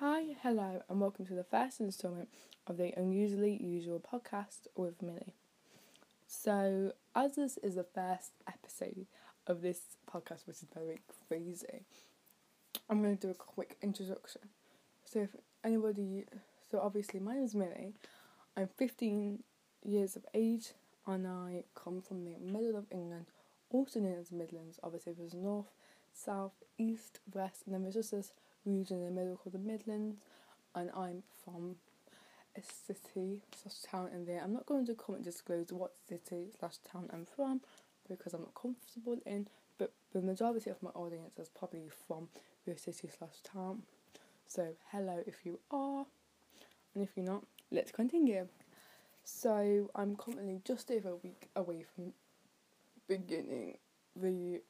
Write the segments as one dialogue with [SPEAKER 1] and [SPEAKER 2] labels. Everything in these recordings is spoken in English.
[SPEAKER 1] Hi, hello, and welcome to the first instalment of the Unusually Usual podcast with Millie. So, as this is the first episode of this podcast, which is very crazy, I'm going to do a quick introduction. So, if anybody, so obviously, my name is Millie, I'm 15 years of age, and I come from the middle of England, also known as Midlands. Obviously, there's north, south, east, west, and then there's just this region in the middle called the Midlands, and I'm from a city slash town in there. I'm not going to comment disclose what city slash town I'm from because I'm not comfortable in, but the majority of my audience is probably from your city slash town. So hello if you are, and if you're not, let's continue. So I'm currently just over a week away from beginning the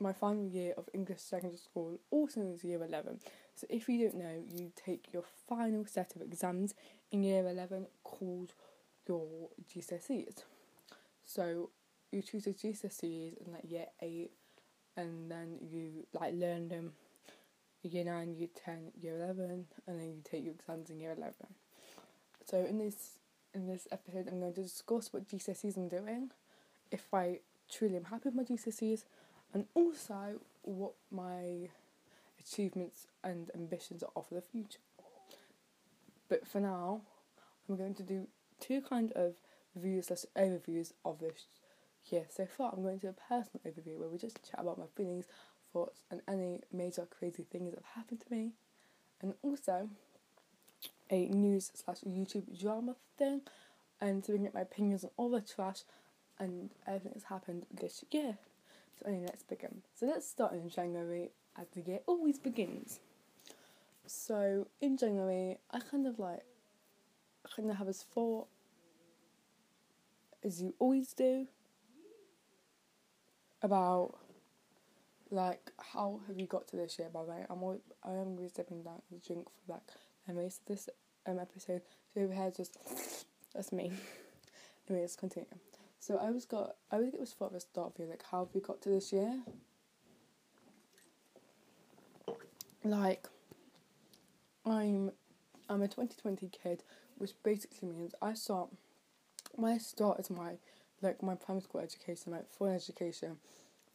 [SPEAKER 1] my final year of English secondary school, also known as year 11. So, if you don't know, you take your final set of exams in year 11 called your GCSEs. So, you choose the GCSEs in like year 8, and then you like learn them year 9, year 10, year 11, and then you take your exams in year 11. So, in this in this episode, I'm going to discuss what GCSEs I'm doing, if I truly am happy with my GCSEs, and also what my achievements and ambitions are for the future. But for now, I'm going to do two kind of reviews slash overviews of this year so far. I'm going to do a personal overview where we just chat about my feelings, thoughts, and any major crazy things that have happened to me, and also a news slash YouTube drama thing, and to bring up my opinions on all the trash and everything that's happened this year. So anyway, let's begin. So let's start in January, as the year always begins. So in January, I kind of like, kind of have this thought, as you always do, about like how have you got to this year? By the way, I'm always, I am to be stepping down the drink for like the rest of this um episode. So over here, just that's me. anyway, let's continue. So I was got I always get this thought the start of like how have we got to this year? Like I'm I'm a twenty twenty kid, which basically means I start my start is my like my primary school education, my full education,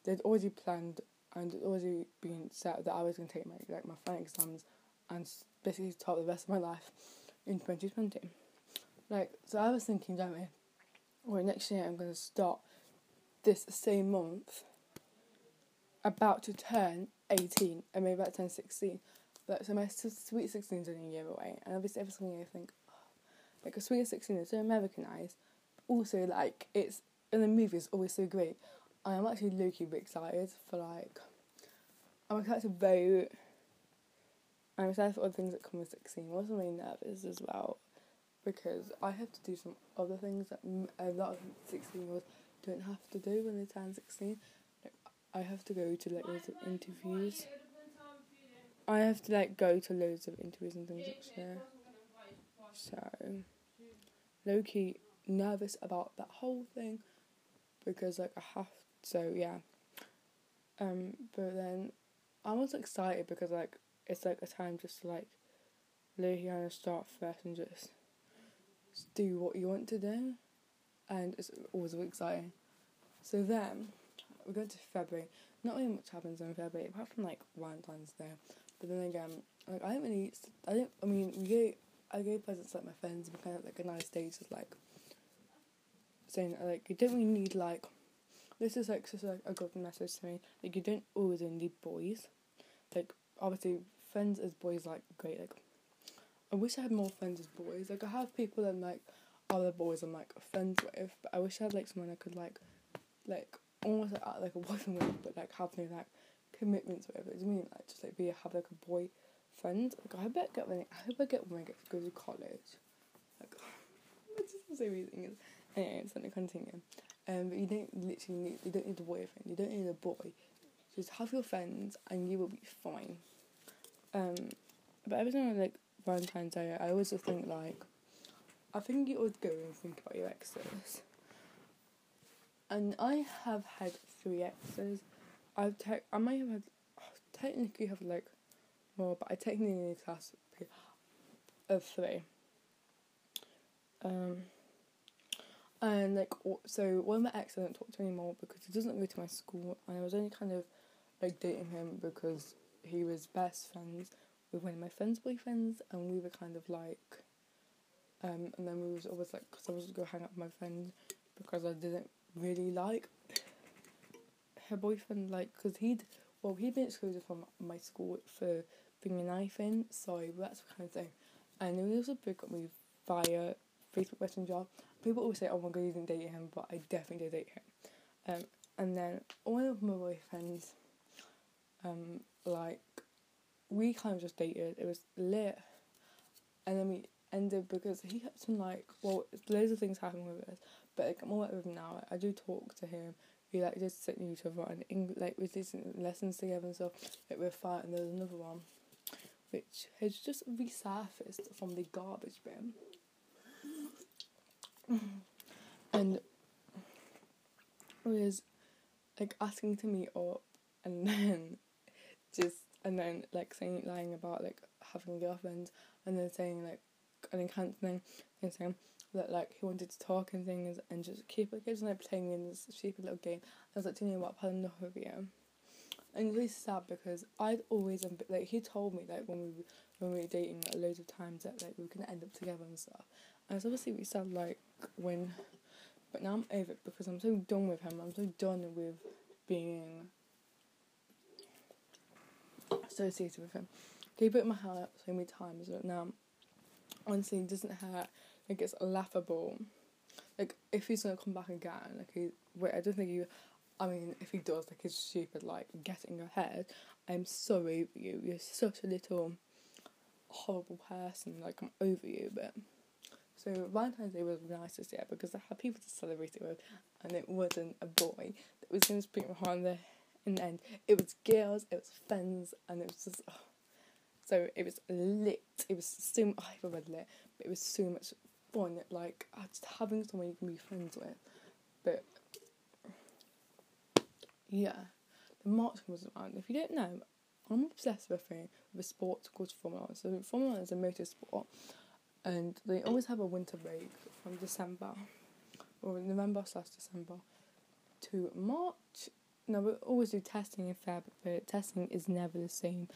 [SPEAKER 1] they'd already planned and it already been set that I was gonna take my like my final exams and basically start the rest of my life in twenty twenty. Like so I was thinking, don't we? Or next year I'm going to start this same month. About to turn 18 and maybe about to turn 16 but so my sweet 16 is only a year away and obviously every single year I think oh, like a sweet 16 is so Americanized. Also like it's in the movies always so great. I'm actually low-key excited for like I'm excited to vote. I'm excited for all the things that come with 16 I'm also really nervous as well because I have to do some other things that a lot of 16 year olds don't have to do when they turn 16. Like, I have to go to like loads of interviews. I have to like go to loads of interviews and things next year. So, low key nervous about that whole thing because like I have so yeah. Um, but then I'm also excited because like it's like a time just to like lay here and start fresh and just do what you want to do, and it's always exciting. So then we go to February. Not really much happens in February apart from like Valentine's Day. But then again, like I don't really, I don't. I mean, we gave I gave presents like my friends, but kind of like a nice day, just like saying like you don't really need like. This is like just like a good message to me. Like you don't always need boys. Like obviously, friends as boys like great. Like I wish I had more friends as boys. Like I have people and like other boys I'm like friends with, but I wish I had like someone I could like, like almost like, like a boyfriend with, but like have no like commitments with. It mean like just like be have like a boy friend. Like I bet get when I, I hope I get when I get to go to college. Like it's just so amazing. Anyway, it's gonna continue. Um, but you don't literally need you don't need a boyfriend. You don't need a boy. Just have your friends and you will be fine. Um, but every time I like Valentine's Day, I always think like, I think you would go and think about your exes. And I have had three exes. I've te- I might have had, oh, technically have like more, but I technically class of three. Um, and like so, one of my exes I don't talk to anymore because he doesn't go to my school, and I was only kind of like dating him because he was best friends with one of my friends' boyfriends, and we were kind of like, um, and then we was always like, because I was go hang out with my friend because I didn't really like her boyfriend, like, because he'd, well, he'd been excluded from my school for bringing a knife in, so that's the kind of thing. And then we also broke up with via Facebook Messenger. People always say, oh my god, you didn't date him, but I definitely did date him. Um, and then one of my boyfriends, um, like, we kind of just dated. It was lit. And then we ended because he kept on like, well, loads of things happened with us, but like, I'm all right with him now. I do talk to him. We like just sit near each other and Eng- like we did lessons together and stuff. Like we're fighting. There's another one, which has just resurfaced from the garbage bin, and was like asking to meet up, and then just and then like saying lying about like having a girlfriend, and then saying like and then cancelling and saying that like he wanted to talk and things and just keep like just like playing in this stupid little game. I was like telling you about Palindrophobia. And it's really sad because I'd always like he told me like when we when we were dating like, loads of times that like we were gonna end up together and stuff. And it's obviously really sad like when but now I'm over it because I'm so done with him. I'm so done with being associated with him. He put my up so many times but now honestly it doesn't hurt like it's laughable. Like if he's gonna come back again, like he wait, I don't think he. I mean, if he does, like he's stupid, like getting ahead. I'm sorry for you. You're such a little horrible person. Like I'm over you, but. So Valentine's Day was nice this year because I had people to celebrate it with, and it wasn't a boy that was going to break my heart in the end. It was girls, it was friends, and it was just. Oh. So it was lit. It was so oh, I read lit, but it was so much fun. Like ah, just having someone you can be friends with. But yeah, the marching was around. If you don't know, I'm obsessed with a thing with a sport called Formula One. So Formula One is a motorsport, and they always have a winter break from December or November slash December to March. No, we always do testing in Feb, but testing is never the same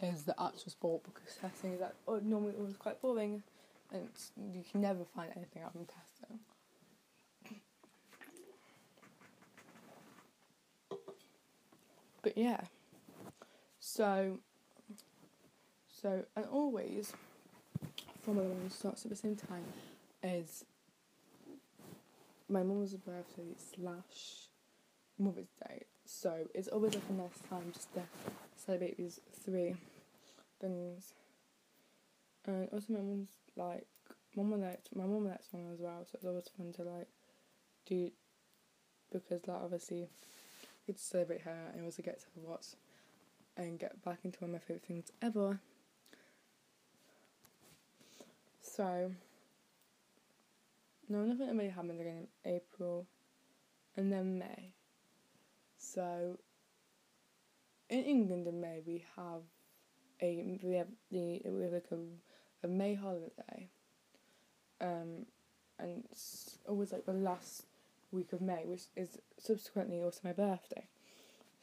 [SPEAKER 1] as the actual sport because testing is like oh, normally always quite boring and you can never find anything out from testing. But yeah, so so and always Formula One starts at the same time as my mum's birthday slash Mother's Day. So it's always like a nice time just to celebrate these three things. And also my mum's like my mum likes my mum likes one as well, so it's always fun to like do because like obviously get to celebrate her and also get to watch and get back into one of my favourite things ever. So no nothing really happened again in April and then May. So in England in May we have a we have the we have like a a May holiday. Um, and it's always like the last week of May, which is subsequently also my birthday.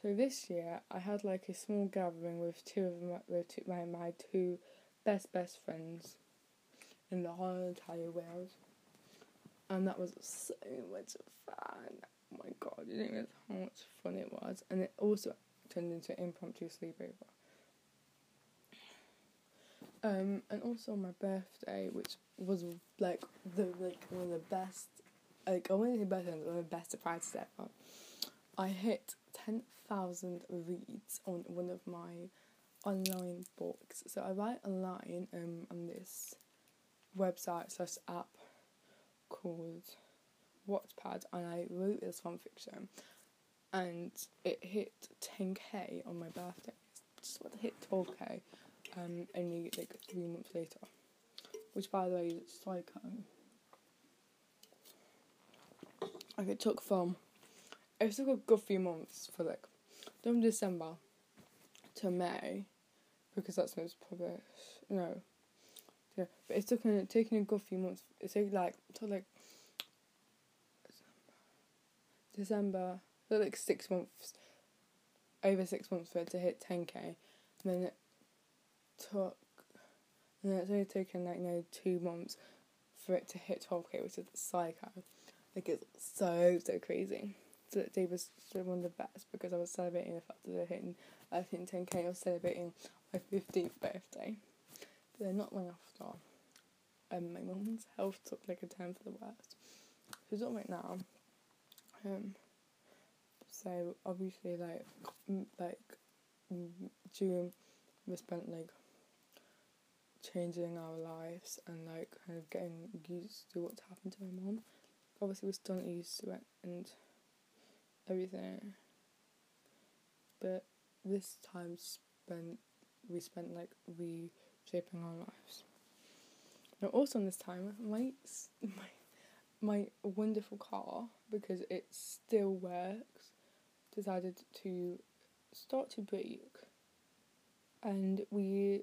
[SPEAKER 1] So this year I had like a small gathering with two of my with two, my my two best best friends in the whole entire world, and that was so much fun. Oh my god, you didn't realize how much fun it was, and it also turned into an impromptu sleepover. Um, and also my birthday, which was like the like one of the best, like I say better than one of the best surprises ever. I hit ten thousand reads on one of my online books. So I write online um on this website slash app called Wattpad, and I wrote this fan fiction, and it hit ten k on my birthday. Just to hit twelve k um, only like three months later. Which, by the way, is like um, like it took from it took a good few months for like from December to May because that's when it's published. No, yeah, but it's taken taken a good few months. It's like like so like December, like six months, over six months for it to hit ten k, and then it took, and then it's only taken like know two months for it to hit twelve k, which is psycho. Like it's so so crazy. So that day was one of the best because I was celebrating the fact that I hitting I think ten k. I was celebrating my fifteenth birthday. But then not long after, um, my mum's health took like a turn for the worst. She's all right now. Um, so obviously like like June we spent like changing our lives and like kind of getting used to what's happened to my mum. Obviously we're still not used to it and everything. But this time spent we spent like reshaping our lives. Now also in this time my my my wonderful car because it still works decided to start to break. And we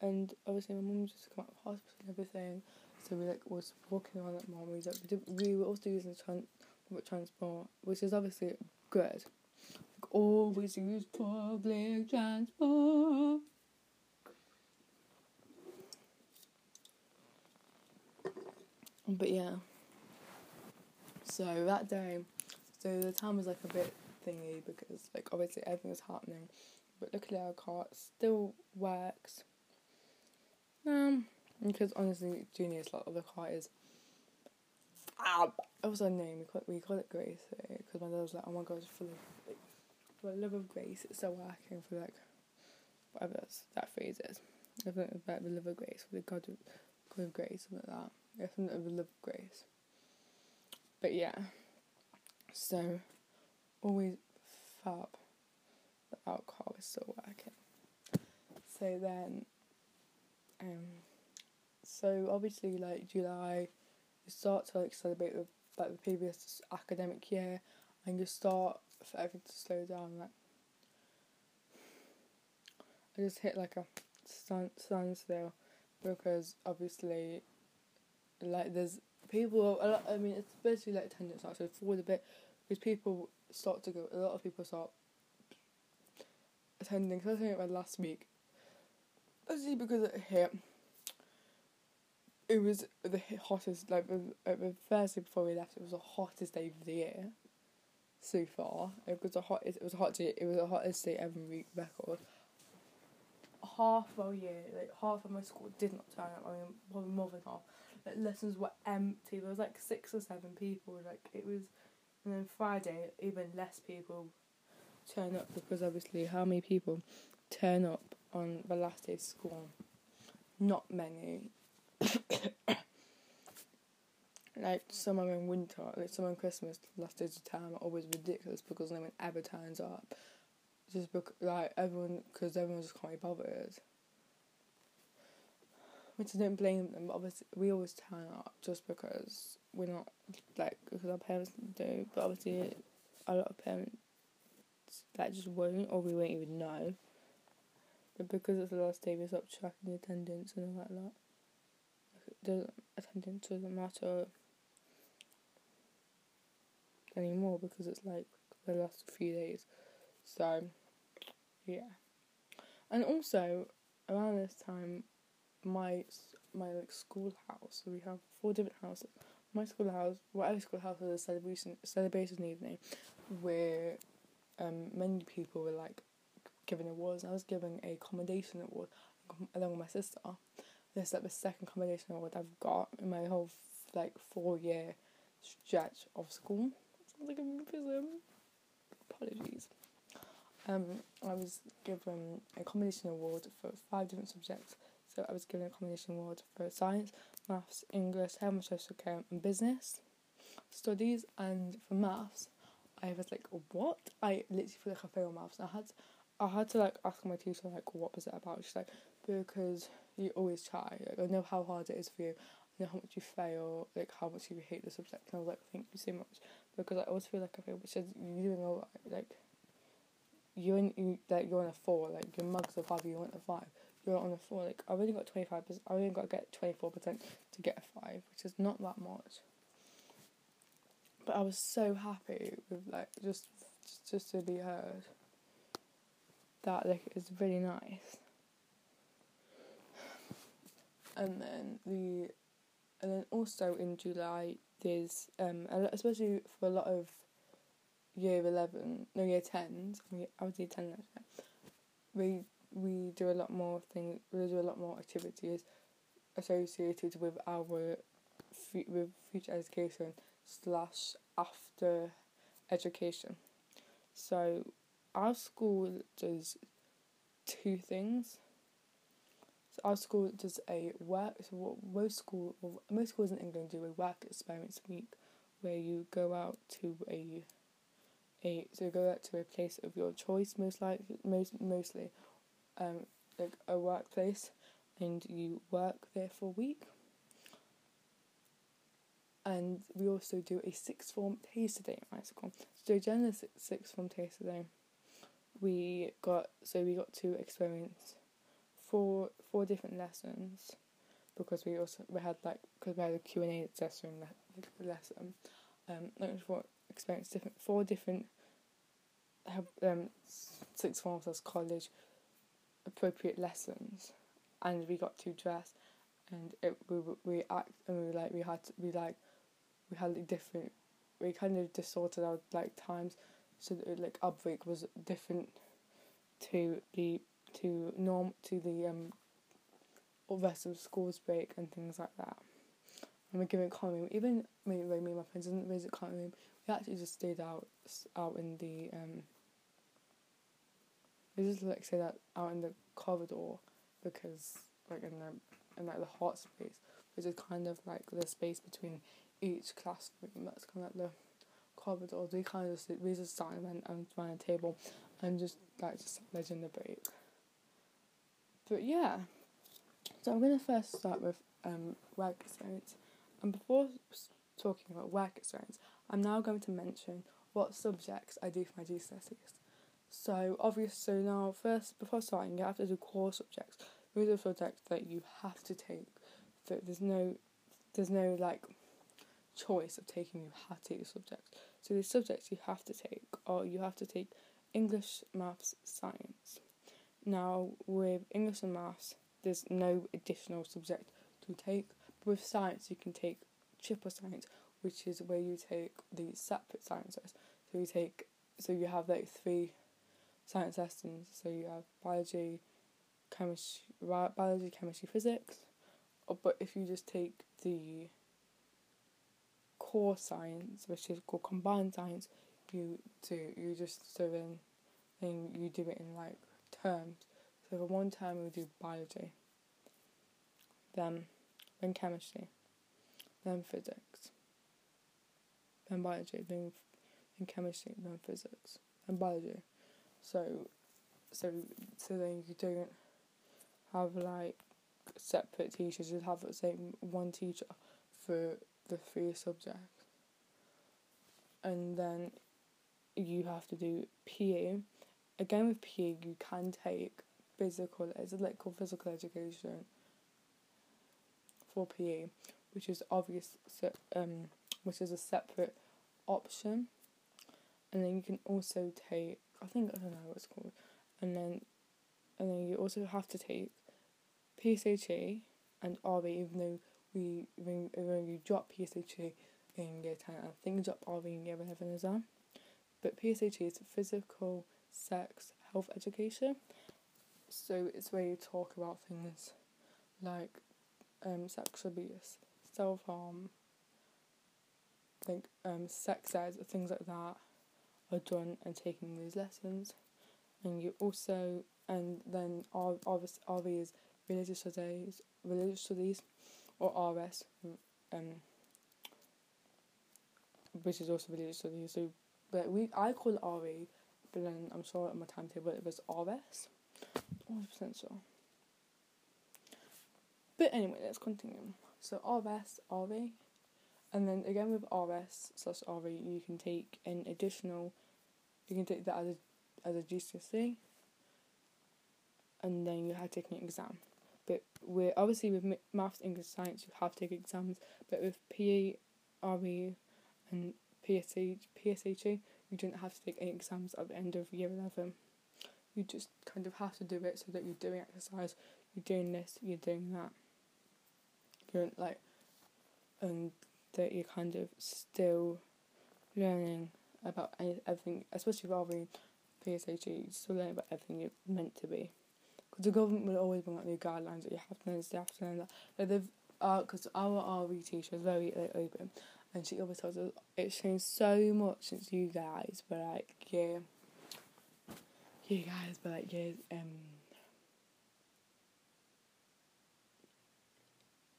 [SPEAKER 1] and obviously my mum just come out of hospital and everything. So we like was walking around at mum. We, like, we, did, we were also using tran- public transport which is obviously good. Like, always use public transport. But yeah so that day, so the time was like a bit thingy because like obviously everything was happening, but luckily our car still works. Um, because honestly, Junior's like the car is. Ah, it was her name. We call it, we call it Grace because my dad was like, "Oh my god, it's full of like, for the love of grace, it's still working for like whatever that phrase is. I think about the love of grace for the God of God of grace, something like that. I think of the love of grace. But yeah, so always fab our car was still working. So then, um, so obviously like July, you start to like celebrate with like the previous academic year, and you start for everything to slow down. Like I just hit like a stand standstill because obviously, like there's people, a lot, I mean, it's basically like attendance now, so forward a bit, because people start to go, a lot of people start attending, because I think about last week, especially because it hit, it was the hottest, like, the, the Thursday before we left, it was the hottest day of the year, so far, it was the hottest, it was a hot day, it was the hottest day ever week record, half of our year, like, half of my school did not turn up, I mean, probably more than half, lessons were empty. There was like six or seven people. Like it was, and then Friday even less people turn up because obviously how many people turn up on the last day of school? Not many. like summer and winter, like summer and Christmas, last days of term are always ridiculous because no one ever turns up. Just because, like everyone, because everyone just can't be bothered which I don't blame them, but obviously we always turn up just because we're not like because our parents do, but obviously a lot of parents that just won't or we won't even know. But because it's the last day, we stop tracking attendance and all that lot. The attendance doesn't matter anymore because it's like the last few days. So, yeah. And also, around this time, my my like schoolhouse. So we have four different houses. My schoolhouse, whatever schoolhouse has a celebration celebration evening, where um many people were like given awards. I was given a commendation award along with my sister. This is like the second commendation award I've got in my whole like four year stretch of school. Sounds like in prison. Apologies. Um, I was given a commendation award for five different subjects so I was given a combination award for science, maths, English, health and social care, and business studies. And for maths, I was like, what? I literally feel like I failed maths. I had, I had to like ask my teacher like, what was it about? She's like, because you always try. Like, I know how hard it is for you. I know how much you fail, like how much you hate the subject. And I was like, thank you so much, because I always feel like I fail. But she said, you're doing alright. Like, you're in, you like you're on a four. Like your mugs are five, you want a five you're on a four. Like I've only got twenty five percent. I've only got to get twenty four percent to get a five, which is not that much. But I was so happy with like just just, just to be heard. That like is really nice. And then the, and then also in July there's um especially for a lot of year eleven no year tens I was year ten last we we do a lot more things we do a lot more activities associated with our with future education slash after education. So our school does two things. So our school does a work. So what most school, well, most schools in England do a work experience week, where you go out to a, a so go out to a place of your choice, most likely, most mostly, um, like a workplace, and you work there for a week and we also do a sixth form taster day at my school. So the sixth form taster day, we got so we got to experience four four different lessons because we also we had like because we had a Q and A session le- lesson. Um, like for experience different four different um six forms as college appropriate lessons, and we got to dress, and it we we act and we like we had to, we like we had like different we kind of just our like times so that like our break was different to the to norm to the um rest of school's break and things like that. And we're giving common room. Even me, me and my friends didn't visit common room. We actually just stayed out out in the um. We just like say that out in the corridor because like in the in like the hot space, which is kind of like the space between each classroom. That's kind of like the corridors. We kind of just we just sat and and around a table, and just like just letting the break. But yeah, so I'm gonna first start with um work experience, and before talking about work experience, I'm now going to mention what subjects I do for my GCSEs. So obviously, so now first before starting, you have to do core subjects. Those are subjects that you have to take. That there's no, there's no like choice of taking you have to take the subjects. So the subjects you have to take are you have to take English, maths, science. Now with English and maths, there's no additional subject to take. But with science, you can take triple science, which is where you take the separate sciences. So you take so you have like three science lessons. So you have biology, chemistry, biology, chemistry, physics. Oh, but if you just take the core science, which is called combined science, you do you just so then then you do it in like terms. So for one term we do biology, then then chemistry, then physics, then biology, then then chemistry, then physics, then biology. So so so then you don't have like separate teachers, you have the same one teacher for the three subjects. And then you have to do PE. Again with PE you can take physical it's like called physical education for PE, which is obvious um which is a separate option. And then you can also take I think I don't know what it's called. And then and then you also have to take PSHE and RE even though we when, when you drop PSHE in year 10, I think you drop RE in year 11 as well. But PSHE is physical, sex, health education. So it's where you talk about things like um, sexual abuse, self harm, like um, sex ed, things like that are done and taking these lessons. And you also, and then R, RE is religious studies, religious studies, or RS, um, which is also religious studies. So, but we I call it RE, but then I'm sure on my timetable it was RS. 100% sure. But anyway, let's continue. So RS, RE, and then again with RS slash RE, you can take an additional. You can take that as a as a GCSE. and then you have to take an exam. But we're obviously with maths, English, science, you have to take exams. But with PE, RE, and PSH, PSHE, you didn't have to take any exams at the end of year 11. You just kind of have to do it so that you're doing exercise, you're doing this, you're doing that. You're like, and that you're kind of still learning about everything, especially rather PSHE, still learning about everything you're meant to be. Because the government will always bring out new guidelines that you have to learn this, you have to learn that. Like because uh, our RE teacher is very like, open, and she always tells us it's changed so much since you guys were like, yeah, you guys were like, yeah, um,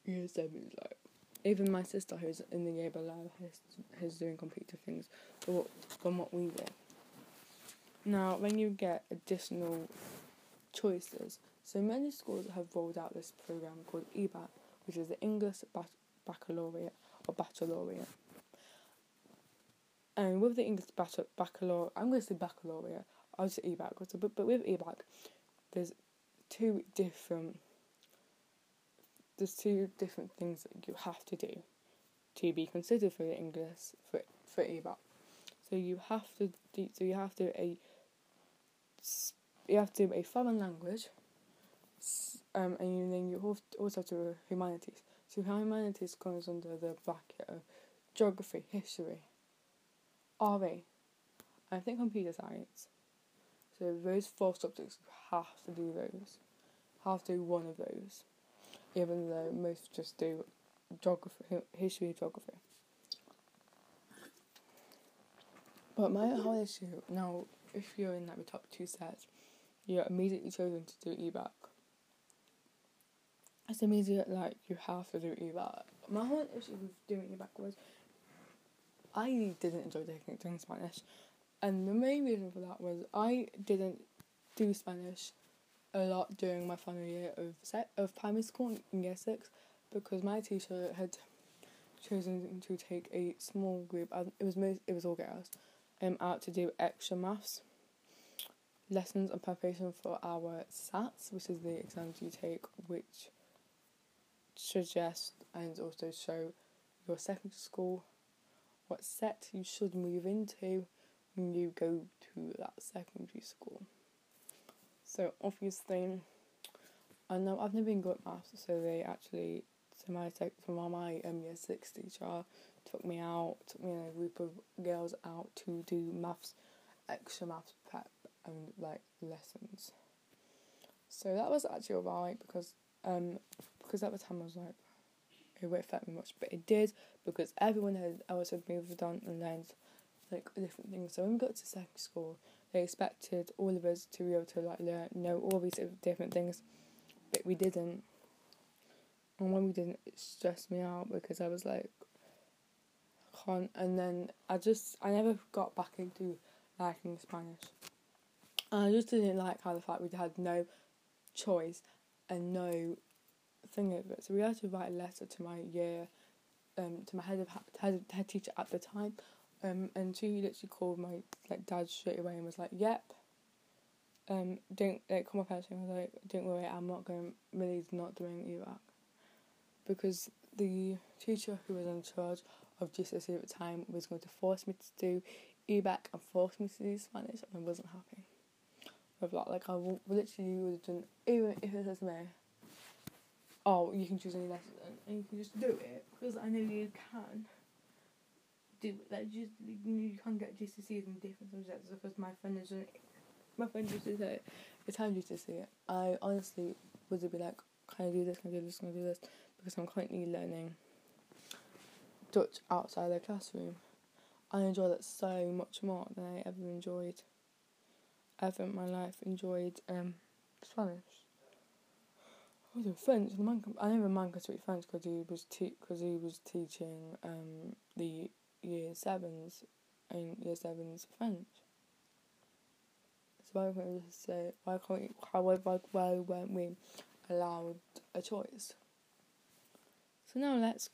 [SPEAKER 1] year seven, like, even my sister who's in the year below has, doing computer things from what we did. Now, when you get additional choices, so many schools have rolled out this program called EBacc, which is the English Baccalaureate or Baccalaureate. And with the English Baccalaureate, I'm going to say Baccalaureate, I'll say EBacc, but, but with EBacc, there's two different there's two different things that you have to do to be considered for the English for for EBacc. So you have to do so you have to do a you have to do a foreign language, um, and then you also have to do humanities. So humanities comes under the bracket of geography, history, RA, I think computer science. So those four subjects you have to do those, have to do one of those even though most just do geography, history, geography. But my whole issue now, if you're in like the top two sets, you're immediately chosen to do EBacc. It's immediate like you have to do EBacc. My whole issue with doing EBacc was I didn't enjoy taking in Spanish, and the main reason for that was I didn't do Spanish a lot during my final year of set of primary school in year six because my teacher had chosen to take a small group. and It was most, it was all girls, um, out to do extra maths lessons and preparation for our SATs, which is the exams you take, which suggest and also show your secondary school what set you should move into when you go to that secondary school. So obviously, I know I've never been good at maths, so they actually, so my tech, from my um, year six teacher took me out, took me and a group of girls out to do maths, extra maths prep and like lessons. So that was actually alright because um because at the time I was like it won't affect me much, but it did because everyone had else had moved on and learned like different things. So when we got to secondary school, they expected all of us to be able to like learn know all these different things, but we didn't. And when we didn't, it stressed me out because I was like, can't. And then I just I never got back into liking Spanish. And I just didn't like how the fact we had no choice and no thing of it. So we had to write a letter to my year, um, to my head of head, head teacher at the time, um, and she literally called my like dad straight away and was like, "Yep, um, don't like come up here and I was like, don't worry, I'm not going. Millie's not doing EBacc because the teacher who was in charge of GCSE at the time was going to force me to do EBacc and force me to do Spanish, and I wasn't happy with that. Like I w- literally would have done even if it says me, oh, you can choose any lesson and you can just do it because I know you can do like just you can't get GCSEs in different subjects because my friend is my friend used to say the time to it. I honestly would be like, can I do this? Can I do this? Can I do this? Because I'm currently learning Dutch outside the classroom. I enjoy that so much more than I ever enjoyed. Ever in my life enjoyed um Spanish. I was in French. The man, I never man could speak French because he was te- because he was teaching um the year sevens and year sevens French. So why can't we just say why can't we, how why, why weren't we allowed a choice? So now let's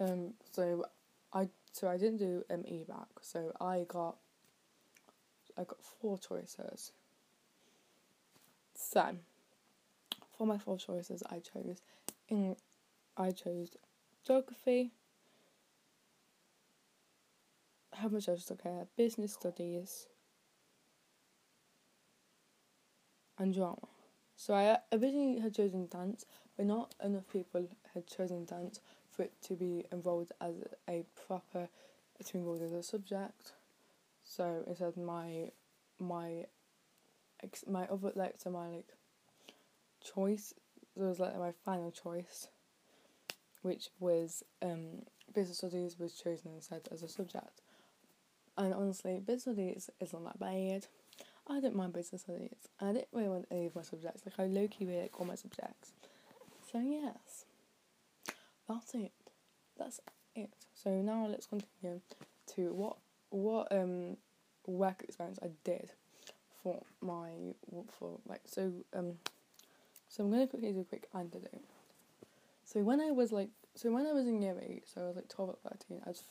[SPEAKER 1] um so I so I didn't do um EBacc, so I got I got four choices. So, for my four choices, I chose in I chose geography, health and social care, business studies, and drama. So I originally had chosen dance, but not enough people had chosen dance for it to be enrolled as a proper to enrolled as a subject. So instead, my my my other so my like choice was like my final choice, which was um business studies was chosen instead as a subject. And honestly, business studies isn't that bad. I don't mind business studies. I didn't really want any of my subjects. Like I low key really like all my subjects. So yes, that's it. That's it. So now let's continue to what what um work experience I did for my for like so um so I'm gonna quickly do a quick anecdote. So when I was like so when I was in year eight, so I was like twelve or thirteen, I was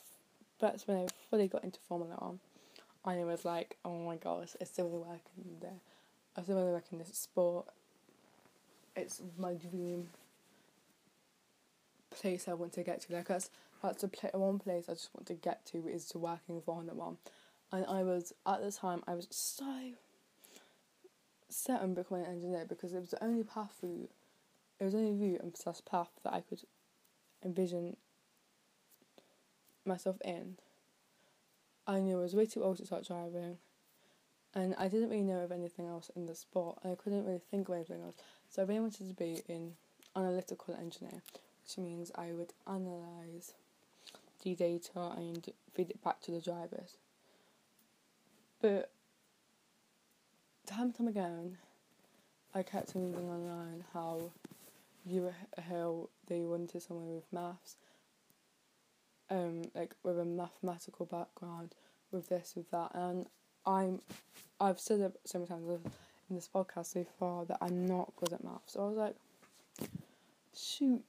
[SPEAKER 1] that's when I fully got into Formula One. And it was like, oh my gosh, it's still really working there. I still really working this sport. It's my dream place I want to get to. Like that's that's the pla- one place I just want to get to is to working for Formula One. And I was at the time I was so set on becoming an engineer because it was the only path route it was the only route and slash path that I could envision myself in. I knew I was way too old to start driving, and I didn't really know of anything else in the sport, and I couldn't really think of anything else. So I really wanted to be an analytical engineer, which means I would analyze the data and feed it back to the drivers. But time and time again, I kept reading online how you how they wanted someone with maths um like with a mathematical background with this with that and I'm I've said it so many times in this podcast so far that I'm not good at maths. So I was like shoot.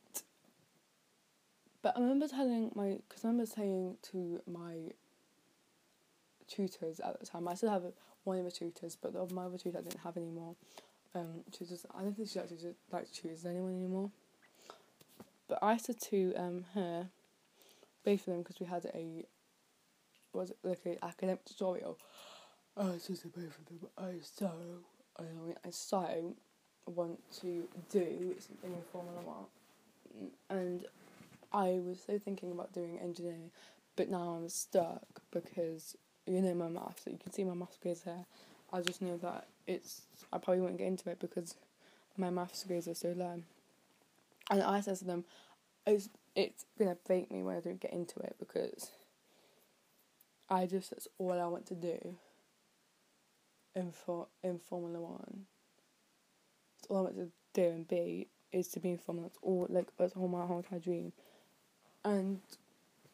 [SPEAKER 1] But I remember telling my because I remember saying to my tutors at the time I still have one of the tutors but of my other tutors I didn't have anymore um tutors, I don't think she actually like chooses anyone anymore. But I said to um her both of them because we had a was it like an academic tutorial. I to both of them, I so I I so want to do something in Formula One, and I was so thinking about doing engineering, but now I'm stuck because you know my maths. You can see my maths grades here. I just know that it's I probably won't get into it because my maths grades are so low. And I said to them, it's it's gonna break me when I don't get into it because I just that's all I want to do in for in Formula One. That's all I want to do and be is to be in Formula. That's all like that's all my whole entire dream. And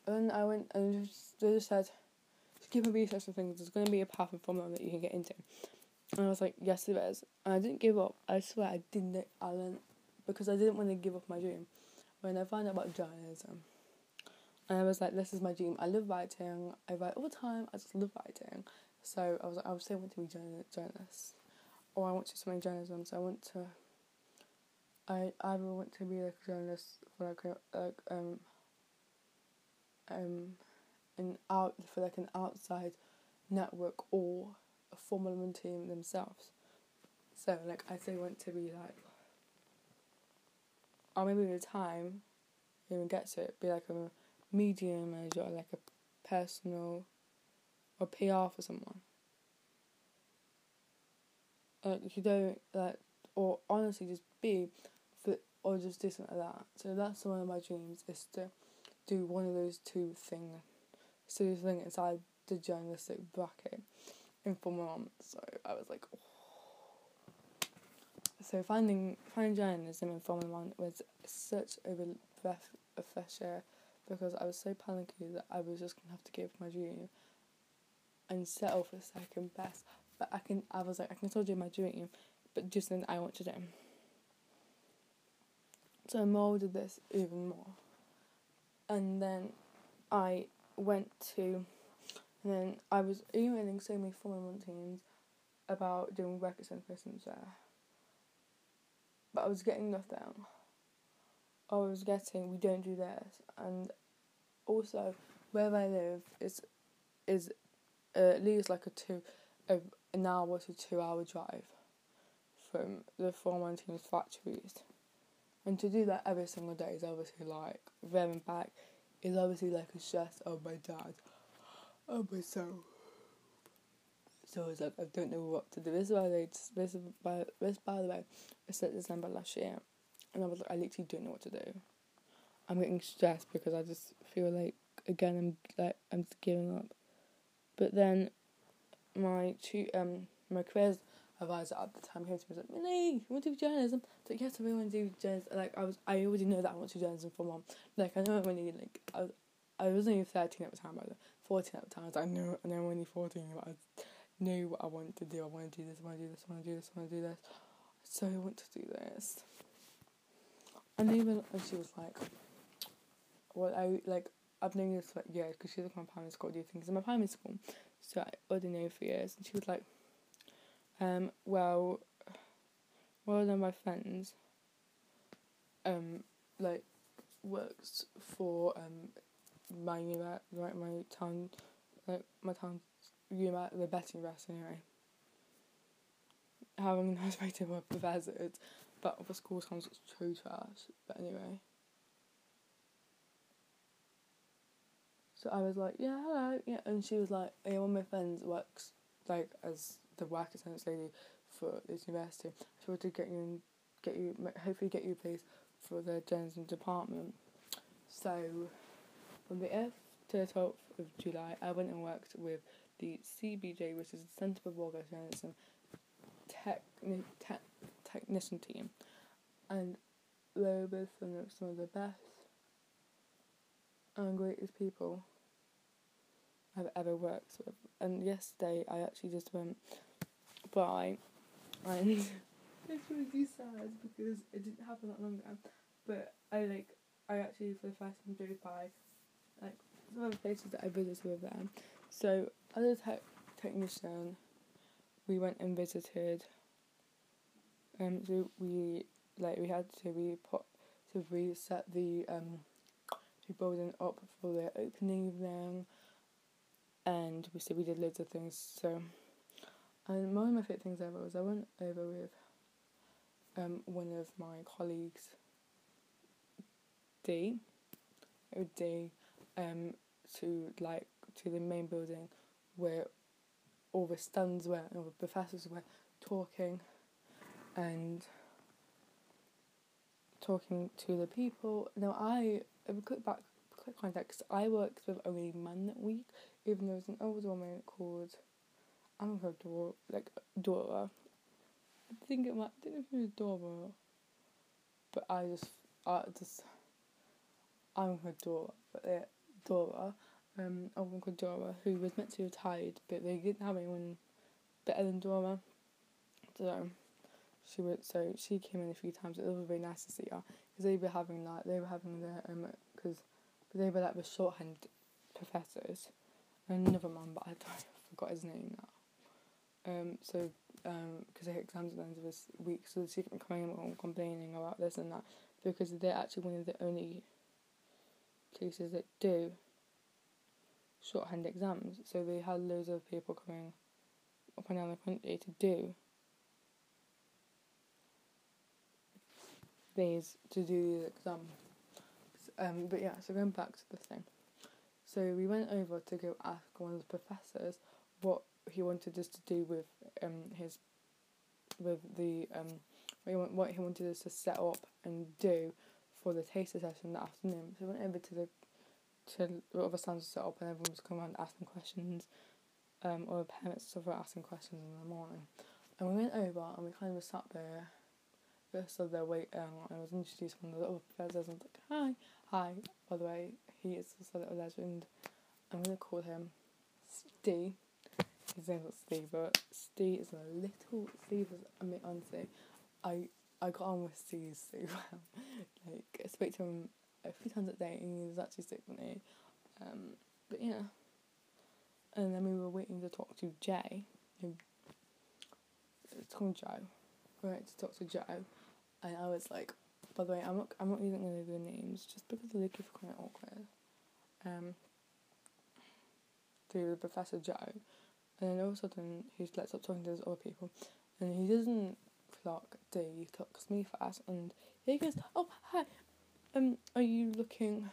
[SPEAKER 1] then I went and just, they just said, just keep on researching things. There's gonna be a path in Formula that you can get into. And I was like, yes, there is. And I didn't give up. I swear I didn't. I learned because I didn't want to give up my dream when I found out about journalism. And I was like, this is my dream. I love writing. I write all the time. I just love writing. So I was like, I would say I want to be a journalist. Or I want to study journalism. So I want to. I either want to be like a journalist for like a like um um an out for like an outside network or a formal team themselves. So like I say want to be like or maybe with time, even get to it, be like a media manager or like a personal or PR for someone. Like you don't like, or honestly just be, for, or just do something like that. So that's one of my dreams is to do one of those two things, so thing inside the journalistic bracket in. So I was like, oh so finding finding journalism in Formula One was such a breath of fresh air because I was so panicky that I was just gonna have to give my dream and settle for second best. But I can I was like I can still do my dream, but just then I want to do. So I molded this even more, and then I went to, and then I was emailing so many Formula One teams about doing at St. Christmas there but I was getting nothing. I was getting we don't do this, and also where I live is is uh, at least like a two, a, an hour to two hour drive from the former team's factories, and to do that every single day is obviously like and back is obviously like a stress of my dad, of myself. So I was like, I don't know what to do. This is why they just, this is by this by the way, I said December last year, and I was like, I literally don't know what to do. I'm getting stressed because I just feel like again I'm like I'm giving up. But then my two um my careers advisor at the time came to me and was like, Millie, you want to do journalism? I was like, yes, I really want to do journalism. Like I was I already know that I want to do journalism for mom. Like I know I'm only like I was I wasn't even thirteen at the time, but fourteen at the time. I was like, I know I know I'm only fourteen, but I knew what I wanted to do. I want to do this, I want to do this, I want to do this, I want to do this. So I want to do this. And even and she was like, well, I like I've known this for like years because she's like my primary school do things in my primary school, so I already knew for years. And she was like, um, well, one of my friends, um, like works for um my unit, like my town, like my town unit, the best university anyway. Having a nice way to work with hazards, but for school sounds so trash. But anyway. So I was like, yeah, hello, yeah, and she was like, yeah, one of my friends works like as the work attendance lady for this university. She wanted to get you, get you, hopefully get you a place for the journalism department. So, from the 8th to the 12th of July, I went and worked with the CBJ, which is the Centre for te- technician team, and they were both some of the best and greatest people I've ever worked with. And yesterday I actually just went by and it's really sad because it didn't happen that long ago. But I like I actually for the first time drove by like some of the places that I visited with them. So as a tech technician we went and visited um so we like we had to we put to reset the um we building up for the opening evening, and we said we did loads of things. So, and one of my favourite things ever was I went over with um one of my colleagues, D, D, um to like to the main building where all the stands were and all the professors were talking and talking to the people. Now I a quick back quick context. I worked with only men that week, even though there was an older woman called I'm her Dora, like Dora. I think it might. I don't know if it was Dora, but I just I just I'm her Dora, but yeah, Dora. Um, called Dora who was meant to be retired, but they didn't have anyone better than Dora. So she would. So she came in a few times. It was very nice to see her because they were having like they were having their um because they were like the shorthand professors. Another man, but I, I forgot his name now. Um, so um, because they had exams at the end of this week, so she kept coming and complaining about this and that because they're actually one of the only places that do shorthand exams. So they had loads of people coming up and down the country to do these to do the exam. Um, but yeah, so going back to the thing. So we went over to go ask one of the professors what he wanted us to do with um his with the um what he, wanted us to set up and do for the taster session that afternoon. So we went over to the to the other stands to set up and everyone was coming around asking questions. Um, or the parents and stuff were asking questions in the morning. And we went over and we kind of sat there so they're waiting. I was introduced one of the other professors and I was like, hi, hi. By the way, he is also a little legend. I'm gonna call him Steve. His name's not Steve, but Steve is a little Steve is I mean honestly, I I got on with Steve so well. like I spoke to him a few times a day he was actually so funny. Um but yeah. And then we were waiting to talk to Jay. It's called Joe. We went to talk to Joe and I was like, by the way, I'm not I'm not using any of their names just because they look quite awkward. Um, the Professor Joe, and then all of a sudden he lets up talking to those other people, and he doesn't clock D, he clocks me first, and he goes, "Oh hi, um, are you looking?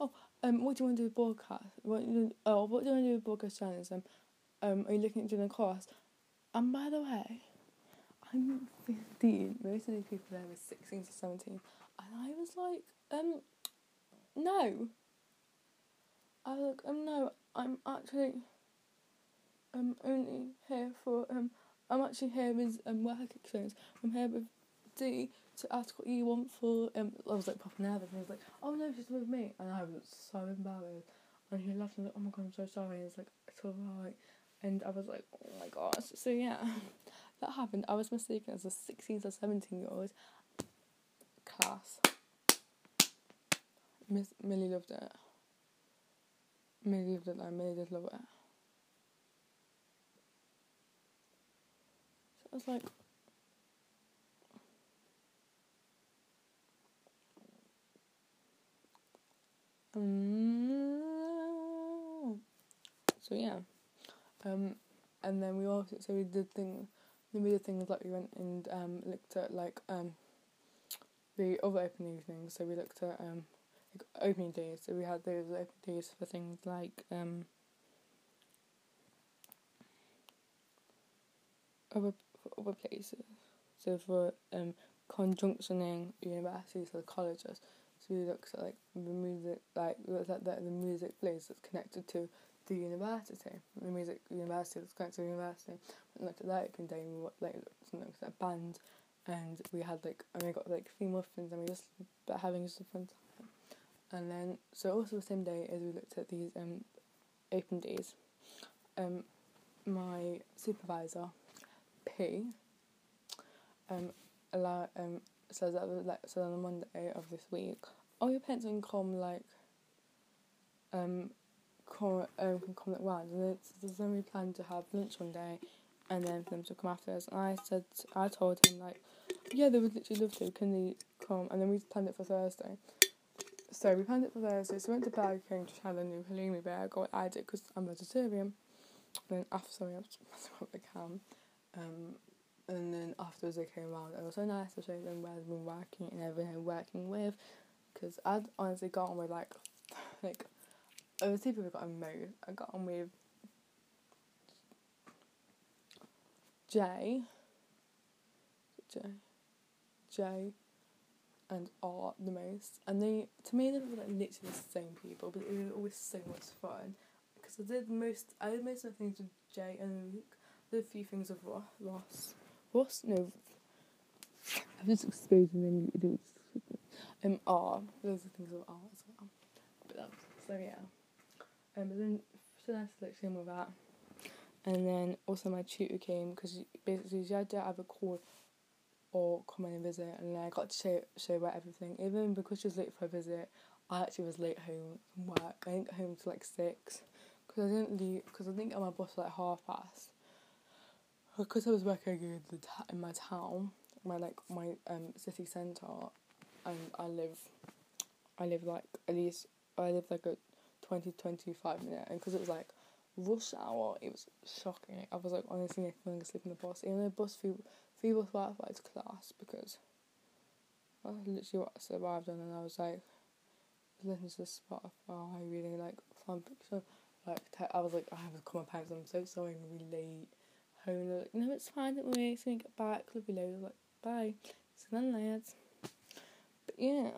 [SPEAKER 1] Oh, um, what do you want to do with broadcast? What oh, what do you want to do with broadcast journalism? Um, are you looking at doing a course? And by the way, I'm 15. Most of these people there were 16 to 17, and I was like, um, no. I was like, um, no, I'm actually, um, only here for um, I'm actually here with um work experience. I'm here with D to ask what you want for um. I was like popping out, and he was like, oh no, she's with me, and I was so embarrassed. And he laughed and was like, oh my god, I'm so sorry. And it's like it's alright, and I was like, oh my gosh. So yeah, that happened. I was mistaken as a 16 or 17 year old. Class. Miss Millie loved it. Millie loved it. I Millie did love it. So I was like. Um, so yeah, um, and then we also so we did things. Then we did things like we went and um looked at like um the other open evenings. So we looked at um like opening days. So we had those open days for things like um other other places. So for um conjunctioning universities or colleges. So we looked at like the music, like we looked at the, music place that's connected to the university, the music university that's connected to the university. We looked at that day and we like looked at a band, and we had like and we got like three muffins and we just having just a fun time. And then so also the same day as we looked at these um open days, um my supervisor, P, um allow um says that like so on the Monday of this week, oh your parents can come like um come um can come like round and it's then we planned to have lunch one day and then for them to come after us and I said I told him like yeah they would literally love to. Can they come? And then we planned it for Thursday. So we planned it for Thursday. So we went to Burger King to try the new halloumi burger. What I did because I'm vegetarian. And then after I was what they can um and then afterwards they came around. It was so nice to show them where I've been working and everything I'm working with, because I'd honestly got on with like, like, over two people got on with. I got on with Jay, Jay, Jay, and R the most, and they to me they were like literally the same people, but it was always so much fun. Because I did most, I did most of the things with Jay and Luke. Did a few things with Ross. Ross, no. I'm just exposing them. You do um R. Those are things with R as well. But that's so yeah. Um, but then so to like see with that. And then also my tutor came because basically she had to have a call or come in and visit, and then I got to show show her everything. Even because she was late for a visit, I actually was late home from work. I didn't get home till like six because I didn't leave because I didn't get my bus like half past because I was working in, the in my town, my like my um city centre, and I live, I live like at least I live like a 20, 25 minute, and because it was like rush hour, it was shocking. I was like honestly falling asleep in the bus. Even the bus fee free bus Wi-Fi is class because literally what I survived on, and I was like listening to Spotify, reading like fun fiction. Like I was like I have to call my parents. I'm so sorry, I'm really late home they're like, no, it's fine, don't worry, it's get back, love you loads. like, bye. So then, lads. But yeah.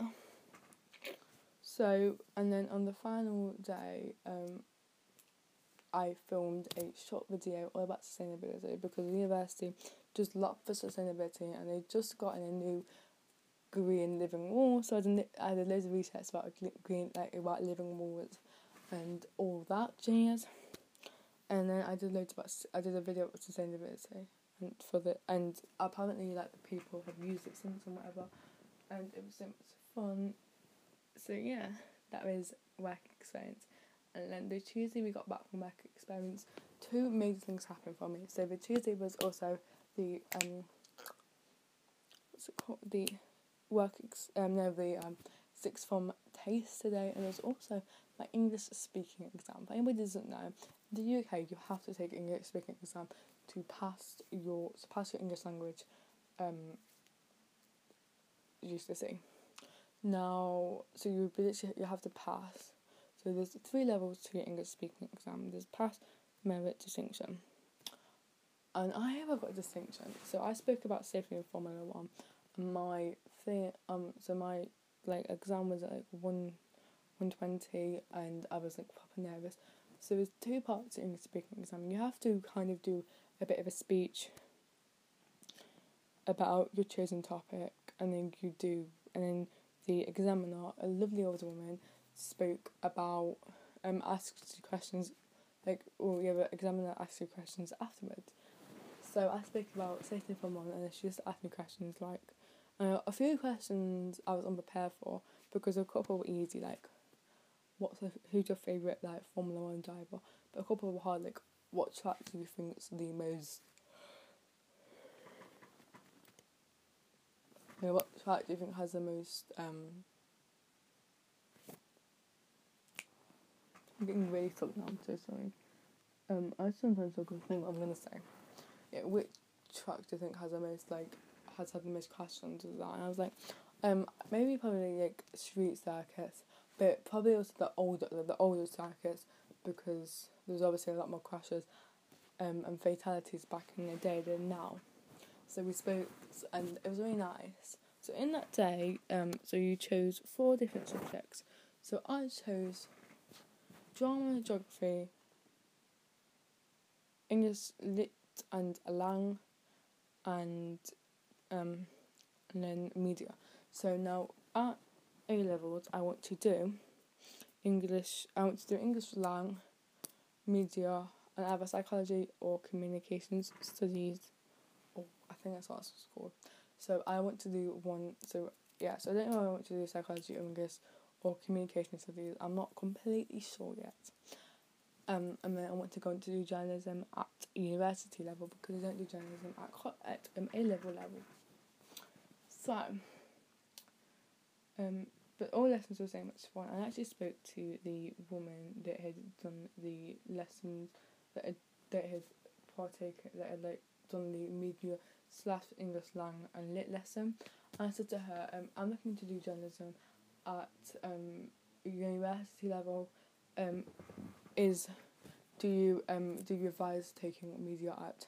[SPEAKER 1] So, and then on the final day, um, I filmed a short video all about sustainability because the university just loved for sustainability and they just got in a new green living wall. So I did, I did loads of research about green, like about living walls and all that jazz and then I did loads about I did a video about sustainability and for the and apparently like the people have used it since and whatever, and it was so much fun. So yeah, that was work experience, and then the Tuesday we got back from work experience. Two major things happened for me. So the Tuesday was also the um what's it called the work ex- um no the um sixth form taste today, and there's also my English speaking exam. Anybody doesn't know, the UK you have to take English speaking exam to pass your to pass your English language um GCSE. Now, so you literally you have to pass. So there's three levels to your English speaking exam. There's pass, merit, distinction. And I have got a distinction. So I spoke about safety in Formula One. My thing, um, so my like exam was like one, one twenty, and I was like proper nervous. So there's two parts to English speaking exam. You have to kind of do a bit of a speech about your chosen topic, and then you do, and then the examiner, a lovely older woman, spoke about um asked you questions, like or yeah, the examiner asked you questions afterwards. So I spoke about safety Formula One, and she just asked me questions like, uh, a few questions I was unprepared for because a couple were easy like, what's a, who's your favorite like Formula One driver, but a couple of hard like, what track do you think is the most Yeah, what track do you think has the most um I'm getting really stuck now, I'm so sorry. Um I sometimes don't think what I'm gonna say. Yeah, which track do you think has the most like has had the most questions? And I was like, um maybe probably like street circuits, but probably also the older the, older circuits because there's obviously a lot more crashes um and fatalities back in the day than now. So we spoke, and it was really nice. So in that day, um, so you chose four different subjects. So I chose drama, geography, English lit and lang, and um, and then media. So now at A levels, I want to do English. I want to do English lang, media, and either psychology or communications studies I think that's what it's called. So I want to do one. So yeah, so I don't know I want to do psychology, English, or communication studies. I'm not completely sure yet. Um, and then I want to go into do journalism at university level because I don't do journalism at co- at um, A level level. So, um, but all lessons were so much fun. I actually spoke to the woman that had done the lessons that had that had partaken that had like done the media slash English lang and lit lesson. And I said to her, um, I'm looking to do journalism at um, university level. Um, is do you um do you advise taking media at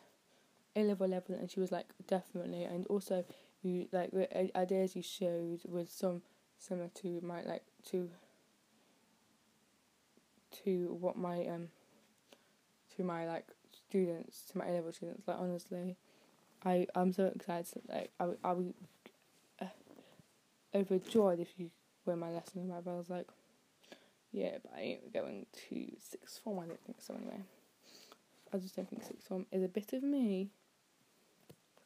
[SPEAKER 1] A level level? And she was like, definitely. And also, you like the ideas you showed was some similar to my like to to what my um to my like students to my A level students. Like honestly, I I'm so excited. Like I I be uh, overjoyed if you win my lesson. My brother's like, yeah, but I ain't going to sixth form. I don't think so anyway. I just don't think sixth form is a bit of me.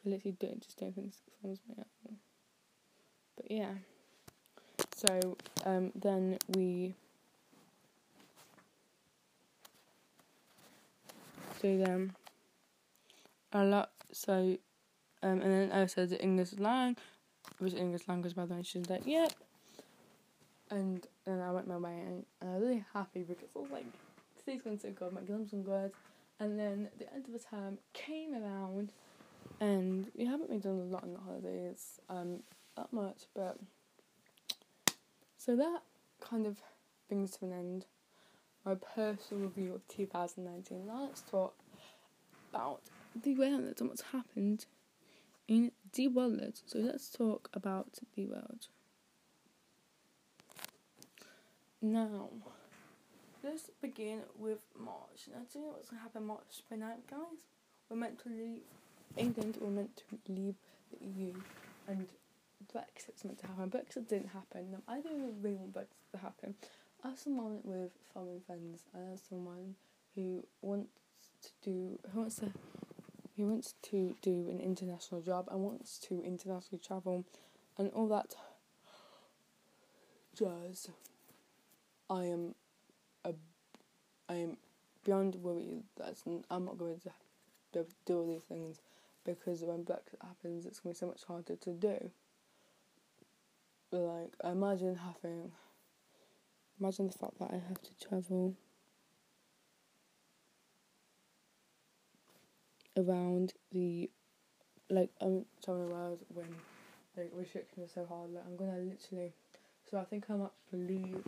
[SPEAKER 1] I literally don't just don't think sixth form is my. But yeah. So um then we do them a lot. So um and then I said the English lang was English language by the way she was like yep. And then I went my way and, and I was really happy because I was like today's going so good my exams going good. And then the end of the term came around and we haven't been doing a lot in the holidays um that much but so that kind of brings to an end my personal review of 2019 now let's talk about the world and what's happened in the world. So let's talk about the world. Now, let's begin with March. Now, do you know what's going to happen March by night, guys? We're meant to leave England, we're meant to leave the EU, and Brexit's meant to happen. Brexit didn't happen. I don't really want Brexit to happen. As someone with and friends, and as someone who wants to do, who wants to he wants to do an international job and wants to internationally travel and all that jazz. I am a, I am beyond worried that I'm not going to to do all these things because when Brexit happens, it's gonna be so much harder to do. Like, imagine having, imagine the fact that I have to travel around the, like, I'm traveling around when, like, restrictions are so hard. Like, I'm gonna literally, so I think I might leave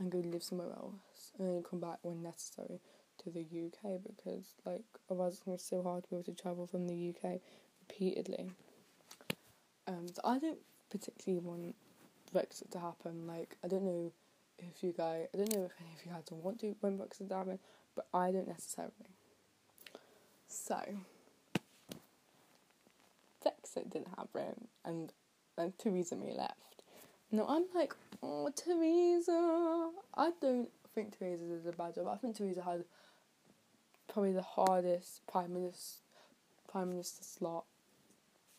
[SPEAKER 1] and go live somewhere else and then come back when necessary to the UK because, like, otherwise it's gonna be so hard to be able to travel from the UK repeatedly. Um, so I don't particularly want Brexit to happen. Like, I don't know if you guys, I don't know if any of you guys want to want Brexit to but I don't necessarily. So, Brexit didn't happen, and then Theresa May left. No, I'm like, oh, Theresa. I don't think Theresa did a bad job. I think Theresa had probably the hardest prime minister prime minister slot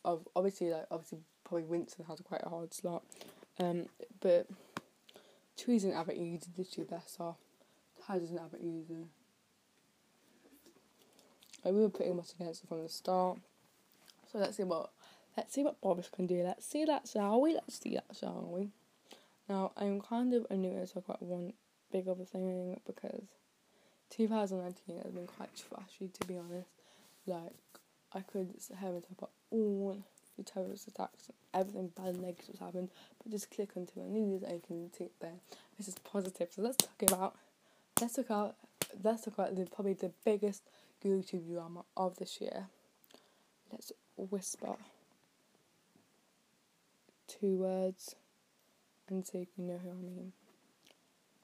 [SPEAKER 1] of obviously like obviously probably Winston had quite a hard slot, um, but Theresa didn't have it easy. Did she? Bless her. Ty doesn't have it we were pretty much against it from the start. So let's see what let's see what Boris can do. Let's see that, shall we? Let's see that, shall we? Now I'm kind of only going to talk about one big other thing because 2019 has been quite trashy to be honest. Like I could sit here and talk about all the terrorist attacks, everything bad and negative happened, but just click onto it. Neither I can take there. This is positive. So let's talk about let's talk about let's talk about the probably the biggest YouTube drama of this year. Let's whisper two words and see if you know who I mean.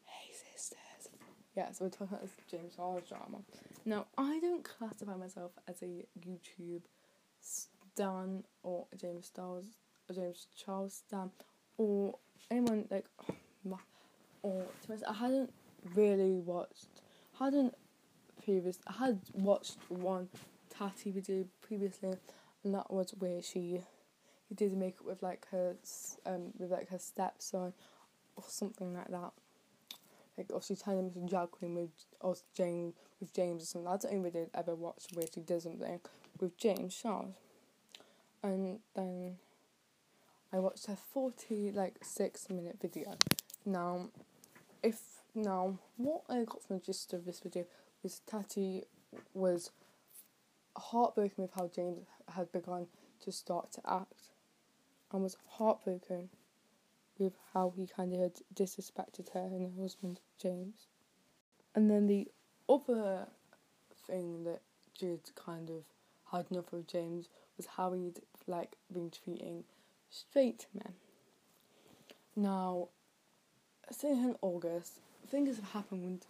[SPEAKER 1] Hey sisters. Yeah, so we're talking about this James Charles drama. Now, I don't classify myself as a YouTube stan or James Charles, or James Charles stan or anyone like, oh, or to myself, I hadn't really watched, hadn't previous, I had watched one Tati video previously, and that was where she, he did makeup with like her, um, with like her stepson, or something like that like obviously turning him into drag queen with or James with James or something. That's the only video I've ever watched where she did something with James Charles. And then I watched her forty like six minute video. Now if now what I got from the gist of this video was Tati was heartbroken with how James had begun to start to act and was heartbroken with how he kind of had disrespected her and her husband James. And then the other thing that Jude kind of had enough of James was how he'd like been treating straight men. Now, since in August, things have happened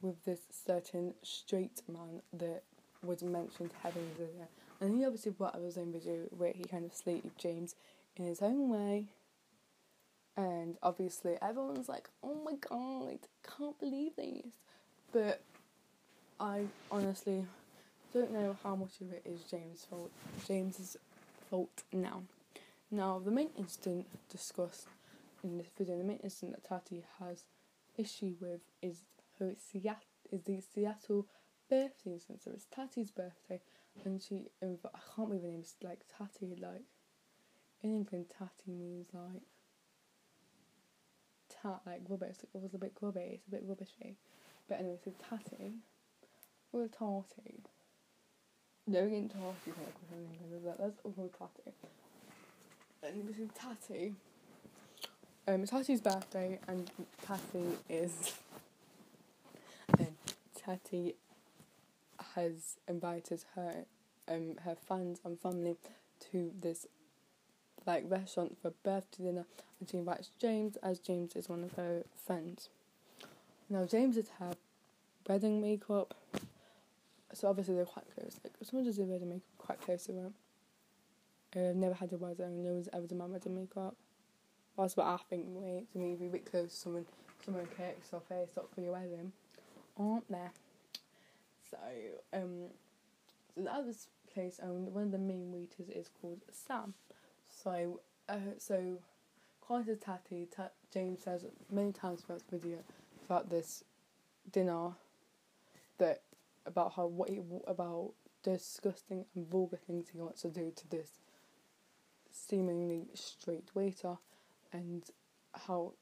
[SPEAKER 1] with this certain straight man that was mentioned heavily there. And he obviously brought up his own video where he kind of slated James in his own way and obviously everyone's like, "Oh my god, I can't believe this," but I honestly don't know how much of it is James' fault. James's now. Now the main incident discussed in this video, the main incident that Tati has issue with is her Seattle is the Seattle birthday incident. So it's Tati's birthday, and she I can't believe her name. It's like Tati. Like in England, Tati means like tat like rubbish. It was a bit grubby. It's a bit rubbishy. But anyway, so tatty or tarty. No, again, tarty like that's all tatty. Anyway, so tatty. Um, it's Tati's birthday, and Tati is. and Tati has invited her, um, her fans and family to this like restaurant for birthday dinner and she invites James as James is one of her friends. Now James has her wedding makeup. So obviously they're quite close. Like someone does their wedding makeup quite close to them. I've never had a wedding, no one's ever done my wedding makeup. That's what I think anyway. To me, you're a bit close to someone, someone cakes or face up for your wedding, aren't there? So, um, so that was place, and one of the main waiters is called Sam. So, uh, so, according to Tati, Ta- James says many times throughout this video, throughout this dinner, that about how what he about disgusting and vulgar things he wants to do to this seemingly straight waiter and how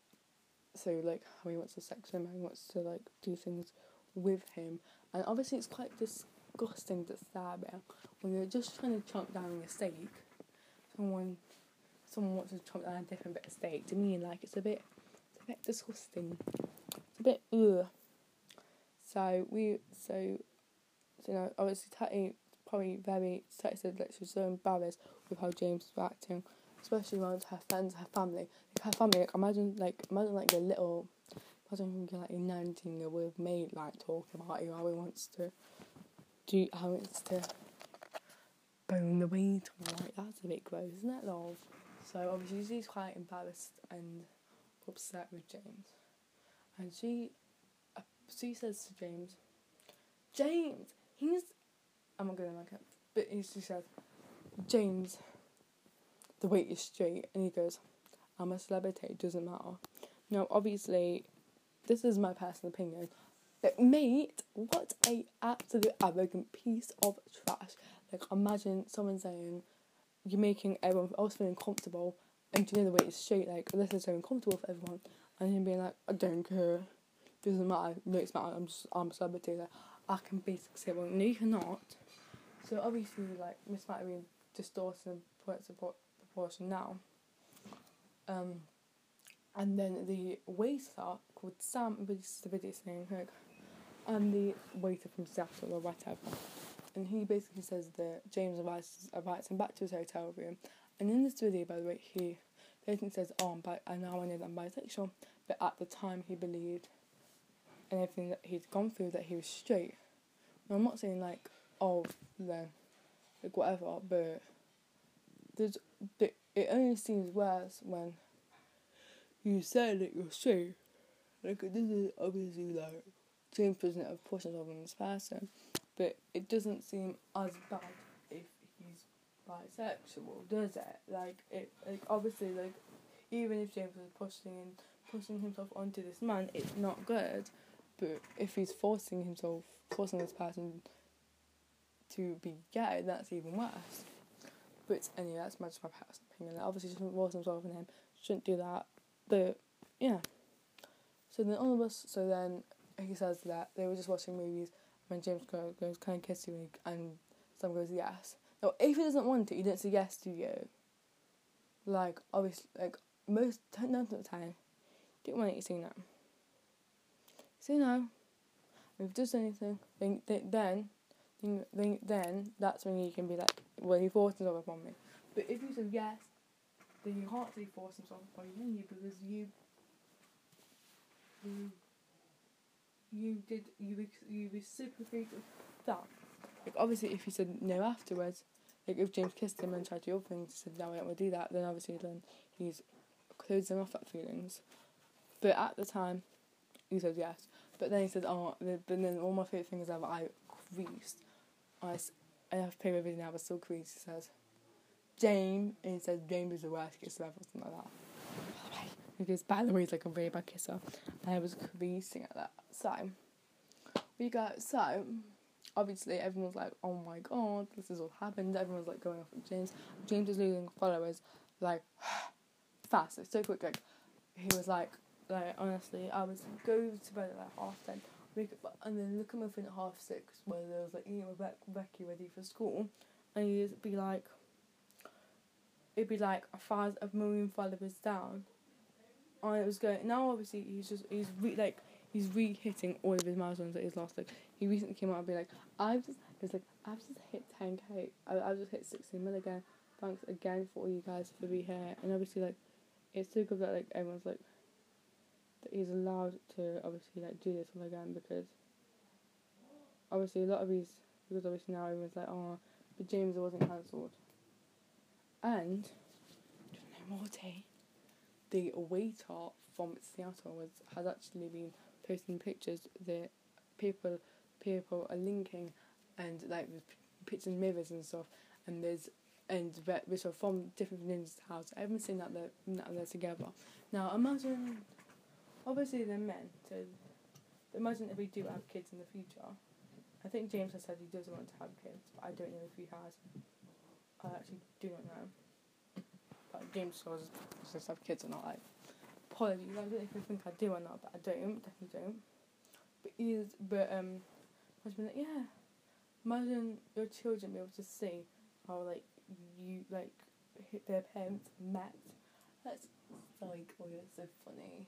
[SPEAKER 1] so like how he wants to sex him, how he wants to like do things with him. And obviously it's quite disgusting to stab him when you're just trying to chomp down a steak. Someone someone wants to chomp down a different bit of steak. To me like it's a bit it's a bit disgusting. It's a bit ugh. So we so you know obviously Tati eh, probably very Tati said that she was so embarrassed with how James was acting especially around her friends, her family. Like her family, like imagine like imagine like a little imagine like a nineteen year old maid like talking about you how he wants to do how he wants to bone the weed like that's a bit gross, isn't it love? So obviously she's quite embarrassed and upset with James. And she she says to James, James, he's I'm not gonna like it. But he, she says, James, the weight is straight. And he goes, I'm a celebrity, it doesn't matter. Now, obviously, this is my personal opinion. But mate, what a absolute arrogant piece of trash. Like imagine someone saying you're making everyone else feel uncomfortable, and you know the weight is straight, like this is so uncomfortable for everyone and him being like, I don't care. Doesn't matter, no it's matter, I'm just I'm a celebrity I can say well no you cannot. So obviously like Miss distorts and puts support proportion now. Um, and then the waiter called Sam releases the video saying, like, I'm the waiter from Seattle or whatever. And he basically says that James invites, invites him back to his hotel room. And in this video, by the way, he basically says, Oh, I'm bi- I now I know that I'm bisexual. But at the time, he believed and everything that he'd gone through that he was straight. Now, I'm not saying, like, oh, no, like, whatever, but there's it only seems worse when you say that you're straight. Like this is obviously like James doesn't have pushing over this person, but it doesn't seem as bad if he's bisexual, does it? Like it, like obviously, like even if James is pushing and pushing himself onto this man, it's not good. But if he's forcing himself, forcing this person to be gay, that's even worse. But anyway, that's my, just my personal opinion. Obviously, just force himself on him. Shouldn't do that. But yeah. So then all of us. So then he says that they were just watching movies when James goes, goes "Can I kiss you?" and Sam goes yes. Now, if he doesn't want it, he doesn't say yes to you. Like obviously, like most nine of the time, didn't want. You say no. Say no. If he does anything, then then then then that's when you can be like, well, he forced himself upon me. But if you said yes, then you can't say force himself upon you because you you you did you you reciprocated that. Like obviously, if he said no afterwards, like if James kissed him and tried to do other things, said no, I don't want to do that, then obviously then he's closing off that feelings. But at the time, he said yes. But then he said, oh, but then all my favourite things ever, I creased. I, I have my video now, but still creased. He says, James, and it says James is the worst kisser ever, something like that. Because by the way, he's like a very bad kisser. And I was creasing at that. So, we got, so, obviously everyone's like, oh my god, this is all happened. Everyone's like going off at James. James is losing followers like fast, it's so quick. Like he was like, like honestly, I was go to bed at like half ten, wake up, and then look at my phone at half six where there was like eating with Becky ready for school, and you'd be like, it'd be like a thousand a million followers down. And it was going now. Obviously, he's just he's re, like he's re-hitting all of his milestones that he's lost. Like he recently came out and be like, I've just it's like I've just hit ten k. I've just hit sixteen mil again. Thanks again for all you guys for being here. And obviously, like it's so good that like everyone's like he's allowed to obviously like do this all again because obviously a lot of these because obviously now everyone's like oh but James wasn't cancelled and no more Morty the waiter from Seattle was has actually been posting pictures that people people are linking and like pictures and mirrors and stuff and there's and which are from different ninjas house. I haven't seen that they're, that they're together. Now imagine obviously they're men, so imagine if we do have kids in the future, I think James has said he doesn't want to have kids, but I don't know if he has. I actually do not know. But James was supposed to have kids or not. Like, apologies, I don't know if you think I do or not, but I don't. Definitely don't. But is but um, I was been like, yeah. Imagine your children be able to see how like you like hit their parents met. That's like oh yeah, so funny.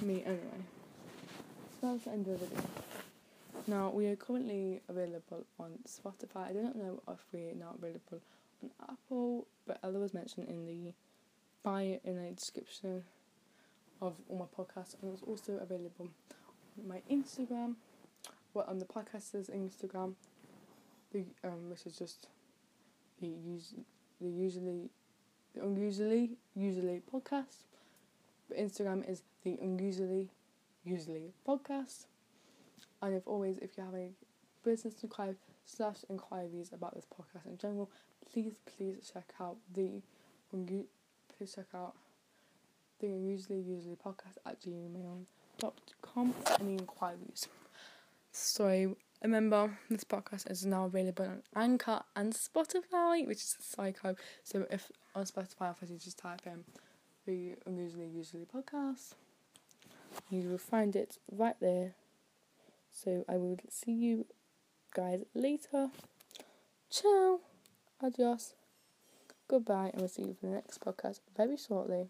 [SPEAKER 1] Me anyway. So that's the end of the video. Now we are currently available on Spotify. I don't know if we're not available on Apple, but Ella was mentioned in the bio in the description of all my podcasts, and it's also available on my Instagram, well on the podcasters Instagram, the um which is just the use the usually the unusually usually podcast, Instagram is the unusually usually podcast. And if always, if you have any business inquiries slash inquiries about this podcast in general, please please check out the please check out the usually usually podcast at gmail.com any inquiries. So remember this podcast is now available on Anchor and Spotify, which is psycho. So if on Spotify if you just type in the unusually usually podcast, you will find it right there. So I will see you guys later. Ciao. Adios. Goodbye, and we'll see you for the next podcast very shortly.